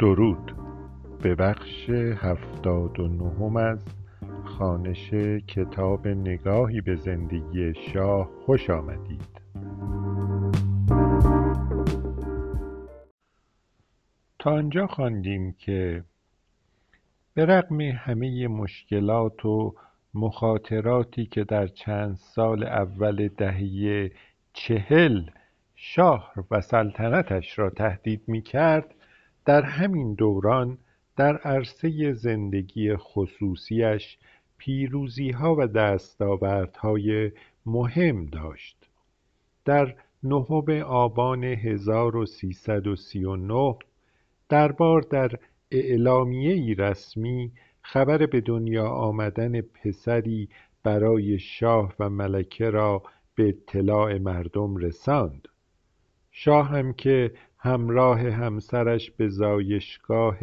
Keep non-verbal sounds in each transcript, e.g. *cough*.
درود. به بخش هفتاد و نهم از خوانش کتاب نگاهی به زندگی شاه خوش آمدید. تا آنجا خواندیم که به رغم همه مشکلات و مخاطراتی که در چند سال اول دهه چهل شاه و سلطنتش را تهدید می کرد در همین دوران در عرصه زندگی خصوصیش پیروزیها و دستاوردهای مهم داشت. در نهم آبان 1339 دربار در اعلامیهای رسمی خبر به دنیا آمدن پسری برای شاه و ملکه را به اطلاع مردم رساند. شاه هم که همراه همسرش به زایشگاه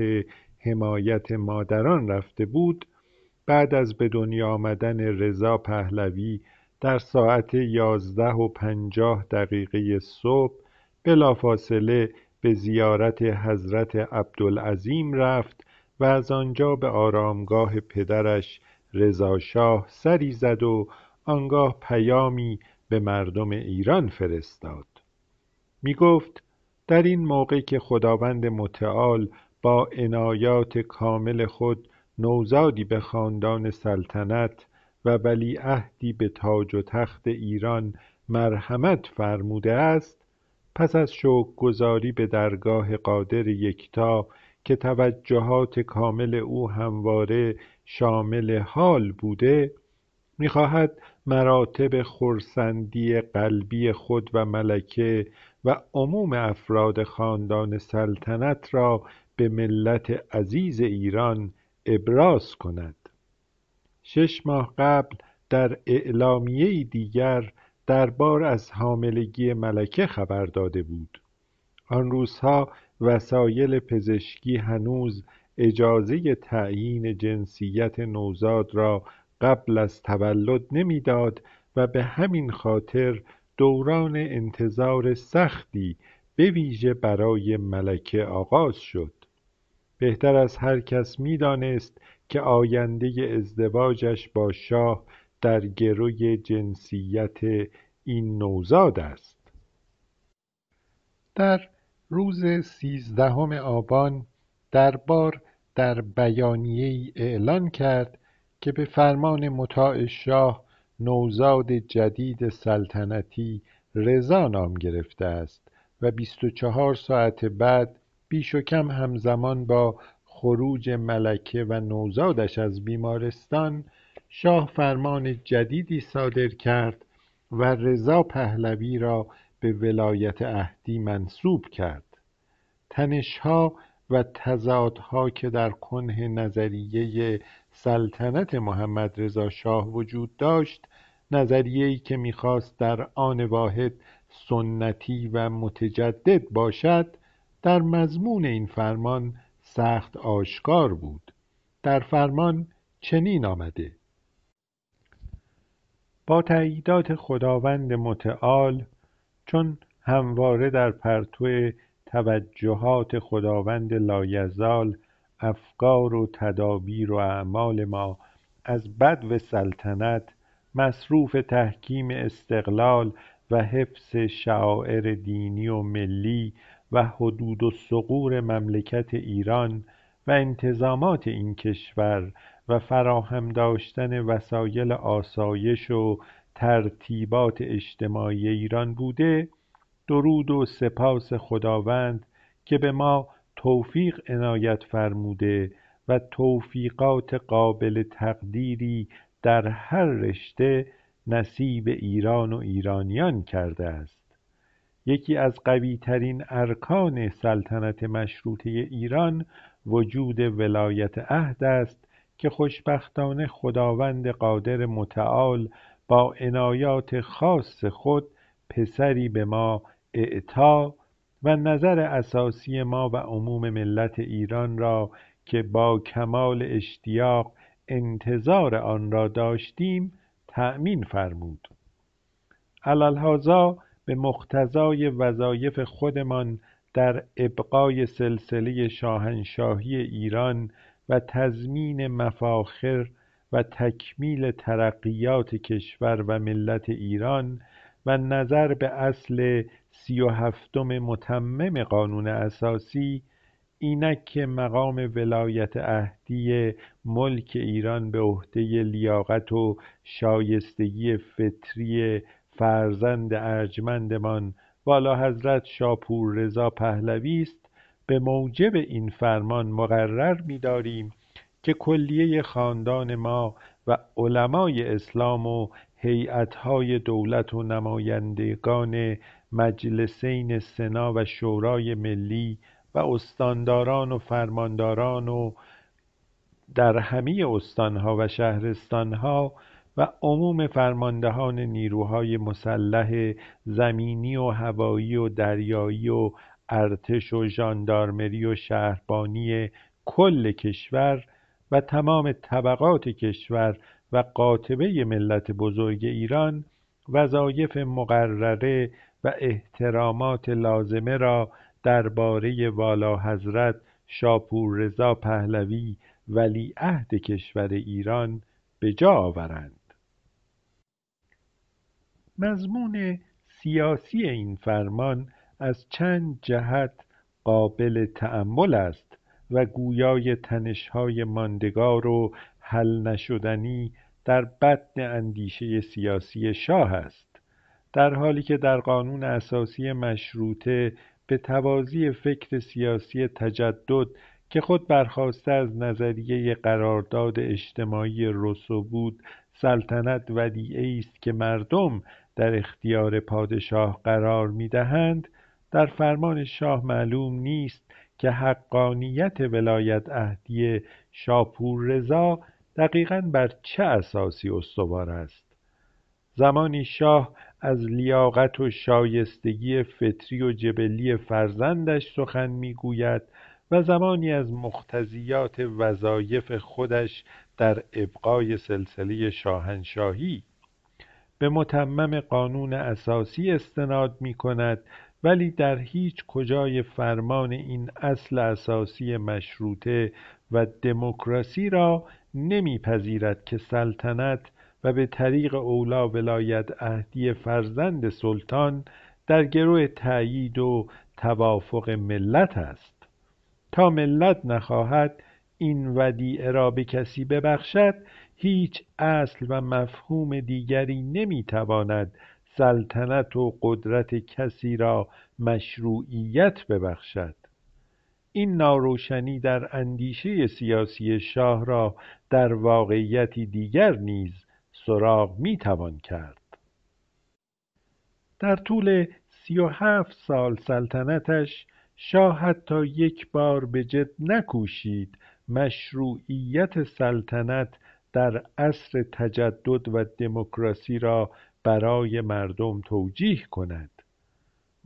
حمایت مادران رفته بود بعد از به دنیا آمدن رضا پهلوی در ساعت یازده و پنجاه دقیقه صبح بلافاصله به زیارت حضرت عبدالعظیم رفت و از آنجا به آرامگاه پدرش رضاشاه سری زد و آنگاه پیامی به مردم ایران فرستاد. می گفت در این موقع که خداوند متعال با عنایات کامل خود نوزادی به خاندان سلطنت و ولیعهدی به تاج و تخت ایران مرحمت فرموده است پس از شکرگزاری به درگاه قادر یکتا که توجهات کامل او همواره شامل حال بوده می‌خواهد مراتب خرسندی قلبی خود و ملکه و عموم افراد خاندان سلطنت را به ملت عزیز ایران ابراز کند. شش ماه قبل در اعلامیهای دیگر دربار از حاملگی ملکه خبر داده بود. آن روزها وسایل پزشکی هنوز اجازه تعیین جنسیت نوزاد را قبل از تولد نمی‌داد و به همین خاطر دوران انتظار سختی به ویژه برای ملکه آغاز شد. بهتر از هر کس می‌دانست که آینده ازدواجش با شاه در گروی جنسیت این نوزاد است. در روز سیزدهم آبان دربار در بیانیهای اعلان کرد که به فرمان مطاع شاه نوزاد جدید سلطنتی رضا نام گرفته است و بیست و چهار ساعت بعد بیش و کم همزمان با خروج ملکه و نوزادش از بیمارستان شاه فرمان جدیدی صادر کرد و رضا پهلوی را به ولایت عهدی منصوب کرد. تنشها و تضادها که در کنه نظریه سلطنت محمدرضا شاه وجود داشت نظریهای که می‌خواست در آن واحد سنتی و متجدد باشد در مضمون این فرمان سخت آشکار بود. در فرمان چنین آمده با تأییدات خداوند متعال چون همواره در پرتو توجهات خداوند لایزال افکار و تدابیر و اعمال ما از بدو سلطنت مصروف تحکیم استقلال و حفظ شعائر دینی و ملی و حدود و ثغور مملکت ایران و انتظامات این کشور و فراهم داشتن وسایل آسایش و ترتیبات اجتماعی ایران بوده درود و سپاس خداوند که به ما توفیق عنایت فرموده و توفیقات قابل تقدیری در هر رشته نصیب ایران و ایرانیان کرده است. یکی از قویترین ارکان سلطنت مشروطه ایران وجود ولایت عهد است که خوشبختانه خداوند قادر متعال با عنایات خاص خود پسری به ما اعطا و نظر اساسی ما و عموم ملت ایران را که با کمال اشتیاق انتظار آن را داشتیم تأمین فرمود. علی هذا به مقتضای وظایف خودمان در ابقای سلسله شاهنشاهی ایران و تضمین مفاخر و تکمیل ترقیات کشور و ملت ایران و نظر به اصل سی و هفتم متمم قانون اساسی اینک که مقام ولایت عهدی ملک ایران به عهده لیاقت و شایستگی فطری فرزند ارجمندمان والاحضرت شاپوررضا پهلوی است به موجب این فرمان مقرر می‌داریم که کلیه خاندان ما و علمای اسلام و هیئتهای دولت و نمایندگان مجلسین سنا و شورای ملی و استانداران و فرمانداران و در همه استانها و شهرستانها و عموم فرماندهان نیروهای مسلح زمینی و هوایی و دریایی و ارتش و ژاندارمری و شهربانی کل کشور و تمام طبقات کشور و قاطبه ملت بزرگ ایران وظایف مقرره و احترامات لازمه را درباره والاحضرت شاپوررضا پهلوی ولیعهد کشور ایران به جا آورند. مضمون سیاسی این فرمان از چند جهت قابل تأمل است و گویای تنشهای ماندگار و حل نشدنی در بطن اندیشه سیاسی شاه است در حالی که در قانون اساسی مشروطه به توازی فکر سیاسی تجدد که خود برخواسته از نظریه قرارداد اجتماعی روسو بود سلطنت ودیعه است که مردم در اختیار پادشاه قرار می‌دهند در فرمان شاه معلوم نیست که حقانیت ولایت عهدی شاپوررضا دقیقا بر چه اساسی استوار است؟ زمانی شاه از لیاقت و شایستگی فطری و جبلی فرزندش سخن می‌گوید و زمانی از مقتضیات وظایف خودش در ابقای سلسله شاهنشاهی به متمم قانون اساسی استناد می‌کند ولی در هیچ کجای فرمان این اصل اساسی مشروطه و دموکراسی را نمیپذیرد که سلطنت و به طریق اولی ولایت عهدی فرزند سلطان در گرو تأیید و توافق ملت است. تا ملت نخواهد این ودیعه را به کسی ببخشد هیچ اصل و مفهوم دیگری نمی‌تواند سلطنت و قدرت کسی را مشروعیت ببخشد. این ناروشنی در اندیشه سیاسی شاه را در واقعیتی دیگر نیز سراغ می‌توان کرد. در طول سی و هفت سال سلطنتش شاه حتی یک بار به جد نکوشید مشروعیت سلطنت در عصر تجدد و دموکراسی را برای مردم توجیه کند.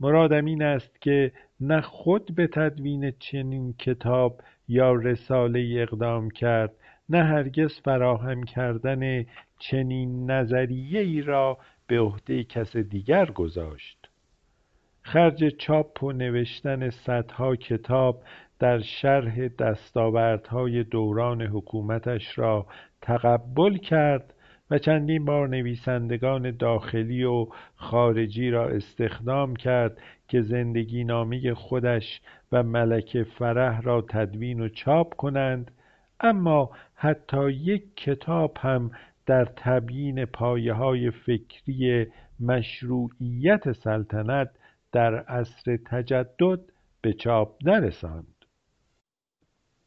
مرادم این است که نه خود به تدوین چنین کتاب یا رساله اقدام کرد نه هرگز فراهم کردن چنین نظریه ای را به عهده کس دیگر گذاشت. خرج چاپ و نوشتن صدها کتاب در شرح دستاوردهای دوران حکومتش را تقبل کرد و چندین بار نویسندگان داخلی و خارجی را استخدام کرد که زندگی نامه خودش و ملک فرح را تدوین و چاپ کنند اما حتی یک کتاب هم در تبیین های فکری مشروعیت سلطنت در عصر تجدد به چاپ نرساند.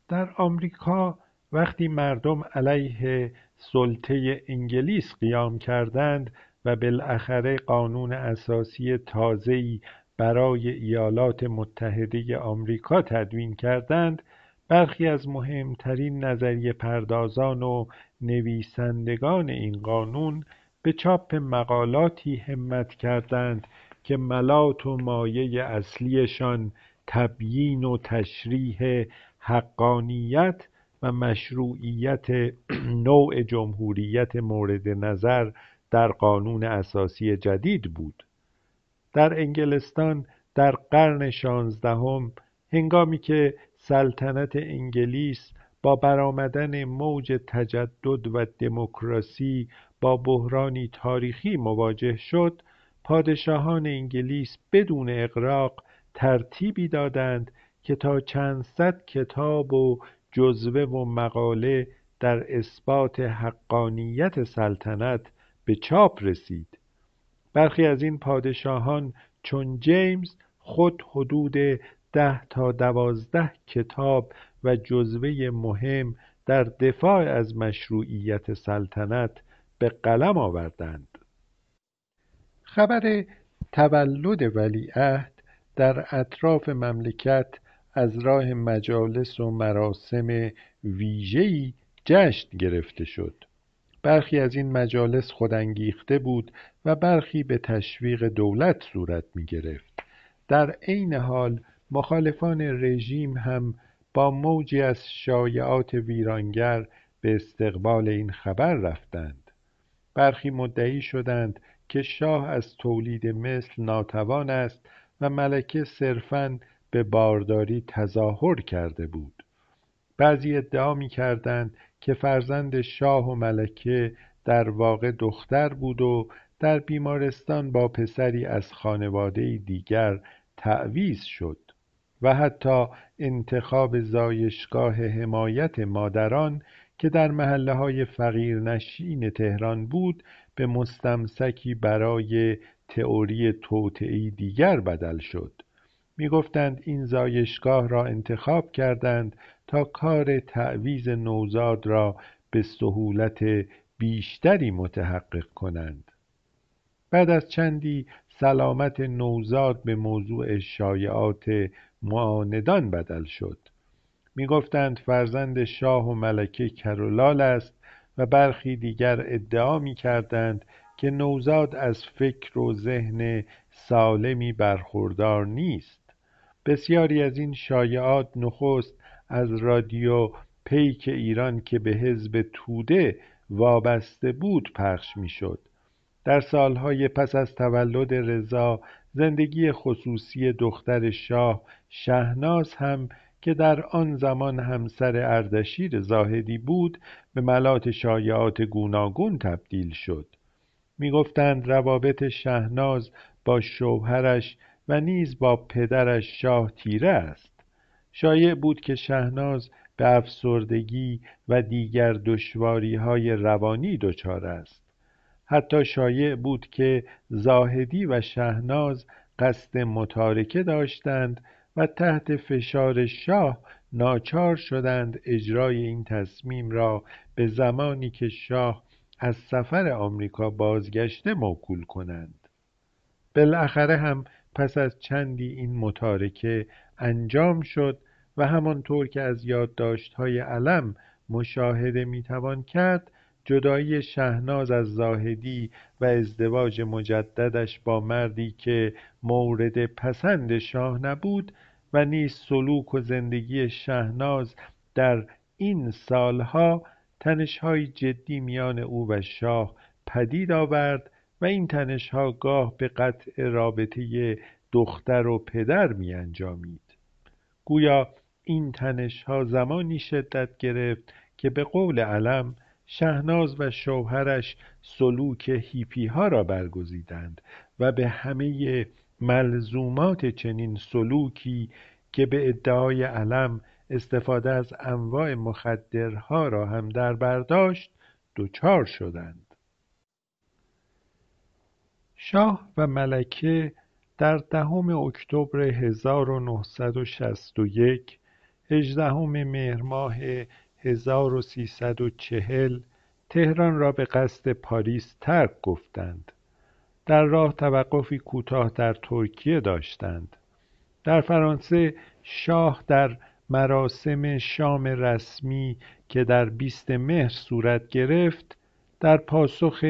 در آمریکا وقتی مردم علیه سلطه انگلیس قیام کردند و بالاخره قانون اساسی تازه‌ای برای ایالات متحده آمریکا تدوین کردند برخی از مهمترین نظریه پردازان و نویسندگان این قانون به چاپ مقالاتی همت کردند که ملات و مایه اصلیشان تبیین و تشریح حقانیت و مشروعیت *clears throat* نوع جمهوریت مورد نظر در قانون اساسی جدید بود. در انگلستان در قرن شانزدهم هنگامی که سلطنت انگلیس با برآمدن موج تجدد و دموکراسی با بحرانی تاریخی مواجه شد پادشاهان انگلیس بدون اغراق ترتیبی دادند که تا چند صد کتاب و جزوه و مقاله در اثبات حقانیت سلطنت به چاپ رسید. برخی از این پادشاهان چون جیمز خود حدود ده تا دوازده کتاب و جزوه مهم در دفاع از مشروعیت سلطنت به قلم آوردند. خبر تولد ولیعهد در اطراف مملکت از راه مجالس و مراسم ویژه‌ای جشن گرفته شد. برخی از این مجالس خودانگیخته بود و برخی به تشویق دولت صورت می گرفت. در عین حال مخالفان رژیم هم با موجی از شایعات ویرانگر به استقبال این خبر رفتند. برخی مدعی شدند که شاه از تولید مثل ناتوان است و ملکه صرفا به بارداری تظاهر کرده بود. بعضی ادعا می کردند که فرزند شاه و ملکه در واقع دختر بود و در بیمارستان با پسری از خانواده دیگر تعویز شد و حتی انتخاب زایشگاه حمایت مادران که در محله های فقیرنشین تهران بود به مستمسکی برای تئوری توطئه‌ای دیگر بدل شد. می‌گفتند این زایشگاه را انتخاب کردند تا کار تعویز نوزاد را به سهولت بیشتری متحقق کنند. بعد از چندی سلامت نوزاد به موضوع شایعات معاندان بدل شد. می‌گفتند فرزند شاه و ملکه کرولال است و برخی دیگر ادعا می‌کردند که نوزاد از فکر و ذهن سالمی برخوردار نیست. بسیاری از این شایعات نخست از رادیو پیک ایران که به حزب توده وابسته بود پخش می‌شد. در سالهای پس از تولد رضا زندگی خصوصی دختر شاه شهناز هم که در آن زمان همسر اردشیر زاهدی بود به ملات شایعات گوناگون تبدیل شد. می‌گفتند روابط شهناز با شوهرش و نیز با پدرش شاه تیره است. شایع بود که شهناز به افسردگی و دیگر دشواریهای روانی دچار است. حتی شایع بود که زاهدی و شهناز قصد متارکه داشتند و تحت فشار شاه ناچار شدند اجرای این تصمیم را به زمانی که شاه از سفر آمریکا بازگشته موکول کنند. بالاخره هم پس از چندی این متارکه انجام شد و همانطور که از یادداشت‌های علم مشاهده می‌توان کرد جدایی شهناز از زاهدی و ازدواج مجددش با مردی که مورد پسند شاه نبود و نیز سلوک و زندگی شهناز در این سالها تنشهای جدی میان او و شاه پدید آورد و این تنشها گاه به قطع رابطه دختر و پدر می انجامید گویا این تنشها زمانی شدت گرفت که به قول علم شهناز و شوهرش سلوک هیپی ها را برگزیدند و به همه ملزومات چنین سلوکی که به ادعای علم استفاده از انواع مخدرها را هم در برداشت دچار شدند. شاه و ملکه در دهم اکتبر 1961 هجدهم مهر ماه 1340 تهران را به قصد پاریس ترک گفتند. در راه توقفی کوتاه در ترکیه داشتند. در فرانسه شاه در مراسم شام رسمی که در بیست مهر صورت گرفت در پاسخ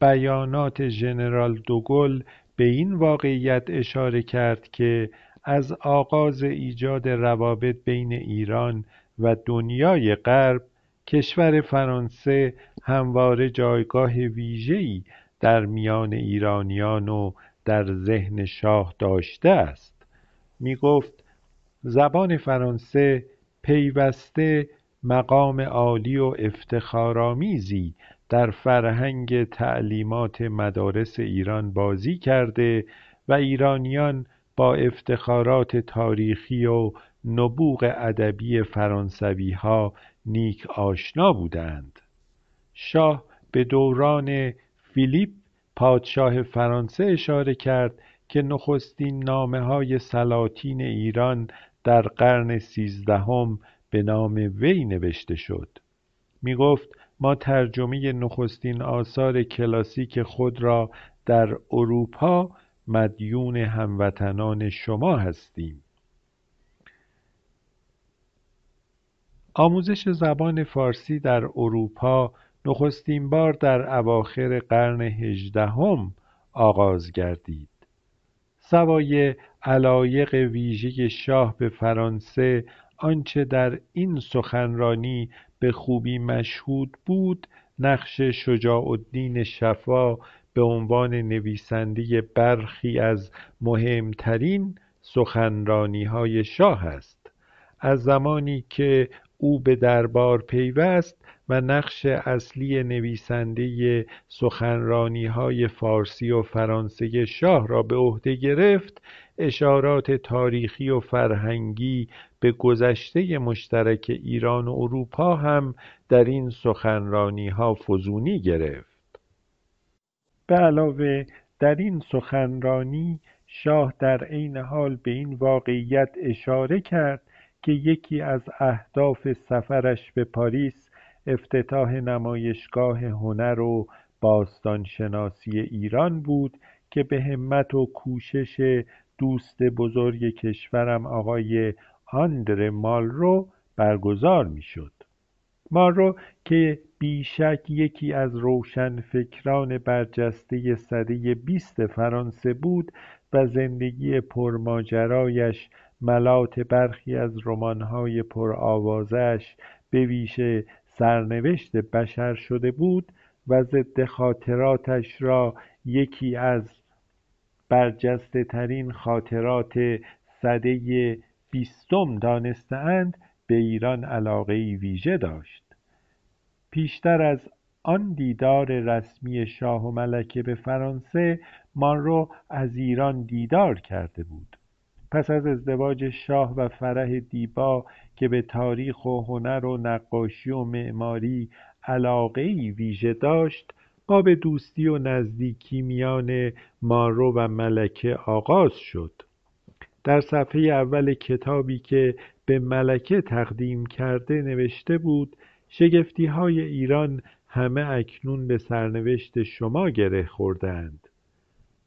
بیانات ژنرال دوگل به این واقعیت اشاره کرد که از آغاز ایجاد روابط بین ایران و دنیای غرب کشور فرانسه همواره جایگاه ویژه‌ای در میان ایرانیان و در ذهن شاه داشته است. می گفت زبان فرانسه پیوسته مقام عالی و افتخارآمیزی در فرهنگ تعلیمات مدارس ایران بازی کرده و ایرانیان با افتخارات تاریخی و نبوغ ادبی فرانسویها نیک آشنا بودند. شاه به دوران فیلیپ پادشاه فرانسه اشاره کرد که نخستین نامه های سلاطین ایران در قرن سیزدهم به نام وی نوشته شد. می گفت ما ترجمه نخستین آثار کلاسیک خود را در اروپا مدیون هموطنان شما هستیم. آموزش زبان فارسی در اروپا نخستین بار در اواخر قرن هجدهم آغاز گردید. سوای علایق ویژه شاه به فرانسه آنچه در این سخنرانی به خوبی مشهود بود نقش شجاعالدین شفا به عنوان نویسنده برخی از مهمترین های شاه است. از زمانی که او به دربار پیوست و نقش اصلی نویسنده های فارسی و فرانسه شاه را به عهده گرفت اشارات تاریخی و فرهنگی به گذشته مشترک ایران و اروپا هم در این ها فزونی گرفت. به علاوه در این سخنرانی شاه در عین حال به این واقعیت اشاره کرد که یکی از اهداف سفرش به پاریس افتتاح نمایشگاه هنر و باستانشناسی ایران بود که به همت و کوشش دوست بزرگ کشورم آقای آندر مالرو برگزار می‌شد. مالرو که بیشک یکی از روشنفکران برجسته سده بیست فرانسه بود و زندگی پرماجرایش ملات برخی از رمانهای پرآوازش به ویژه سرنوشت بشر شده بود و ضد خاطراتش را یکی از برجسته ترین خاطرات سده بیستم دانستهاند به ایران علاقه ویژه داشت. پیشتر از آن دیدار رسمی شاه و ملکه به فرانسه مانرو از ایران دیدار کرده بود. پس از ازدواج شاه و فرح دیبا که به تاریخ و هنر و نقاشی و معماری علاقهای ویژه داشت باب دوستی و نزدیکی میان مارو و ملکه آغاز شد. در صفحه اول کتابی که به ملکه تقدیم کرده نوشته بود شگفتی های ایران همه اکنون به سرنوشت شما گره خوردند.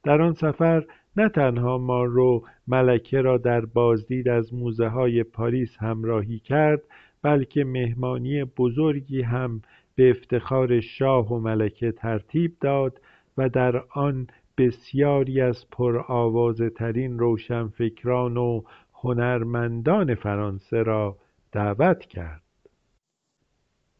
در آن سفر نه تنها مارو ملکه را در بازدید از موزه های پاریس همراهی کرد بلکه مهمانی بزرگی هم به افتخار شاه و ملکه ترتیب داد و در آن بسیاری از پرآوازه ترین روشنفکران و هنرمندان فرانسه را دعوت کرد.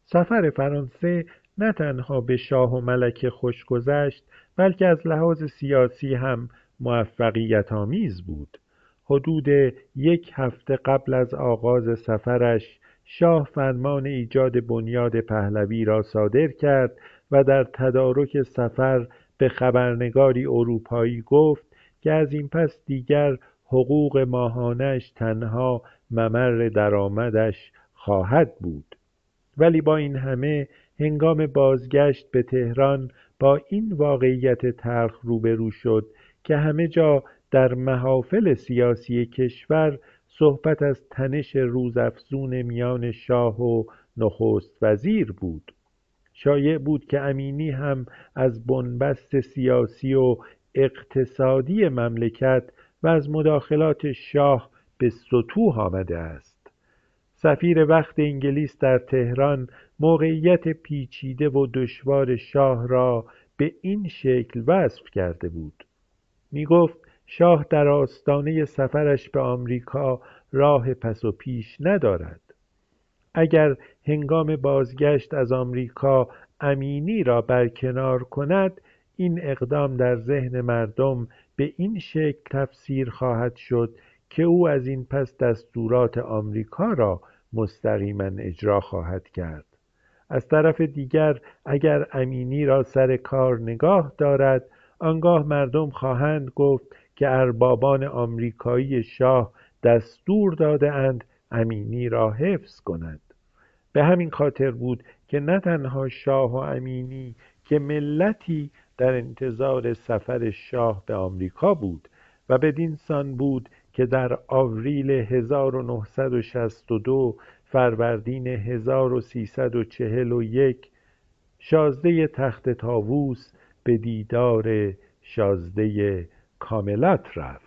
سفر فرانسه نه تنها به شاه و ملکه خوش گذشت بلکه از لحاظ سیاسی هم موفقیت آمیز بود. حدود یک هفته قبل از آغاز سفرش شاه فرمان ایجاد بنیاد پهلوی را صادر کرد و در تدارک سفر به خبرنگاری اروپایی گفت که از این پس دیگر حقوق ماهانش تنها ممر درآمدش خواهد بود. ولی با این همه هنگام بازگشت به تهران با این واقعیت تلخ روبرو شد که همه جا در محافل سیاسی کشور صحبت از تنش روزافزون میان شاه و نخست وزیر بود. شایع بود که امینی هم از بنبست سیاسی و اقتصادی مملکت و از مداخلات شاه به سطوح آمده است. سفیر وقت انگلیس در تهران موقعیت پیچیده و دشوار شاه را به این شکل وصف کرده بود. می گفت شاه در آستانه سفرش به آمریکا راه پس و پیش ندارد. اگر هنگام بازگشت از آمریکا امینی را برکنار کند این اقدام در ذهن مردم به این شکل تفسیر خواهد شد که او از این پس دستورات آمریکا را مستقیما اجرا خواهد کرد. از طرف دیگر اگر امینی را سر کار نگاه دارد آنگاه مردم خواهند گفت که اربابان آمریکایی شاه دستور داده اند امینی را حفظ کند به همین خاطر بود که نه تنها شاه و امینی که ملتی در انتظار سفر شاه به آمریکا بود و بدین سان بود که در آوریل 1962 فروردین 1341 شازده تخت تاووس به دیدار شازده کاملت رفت.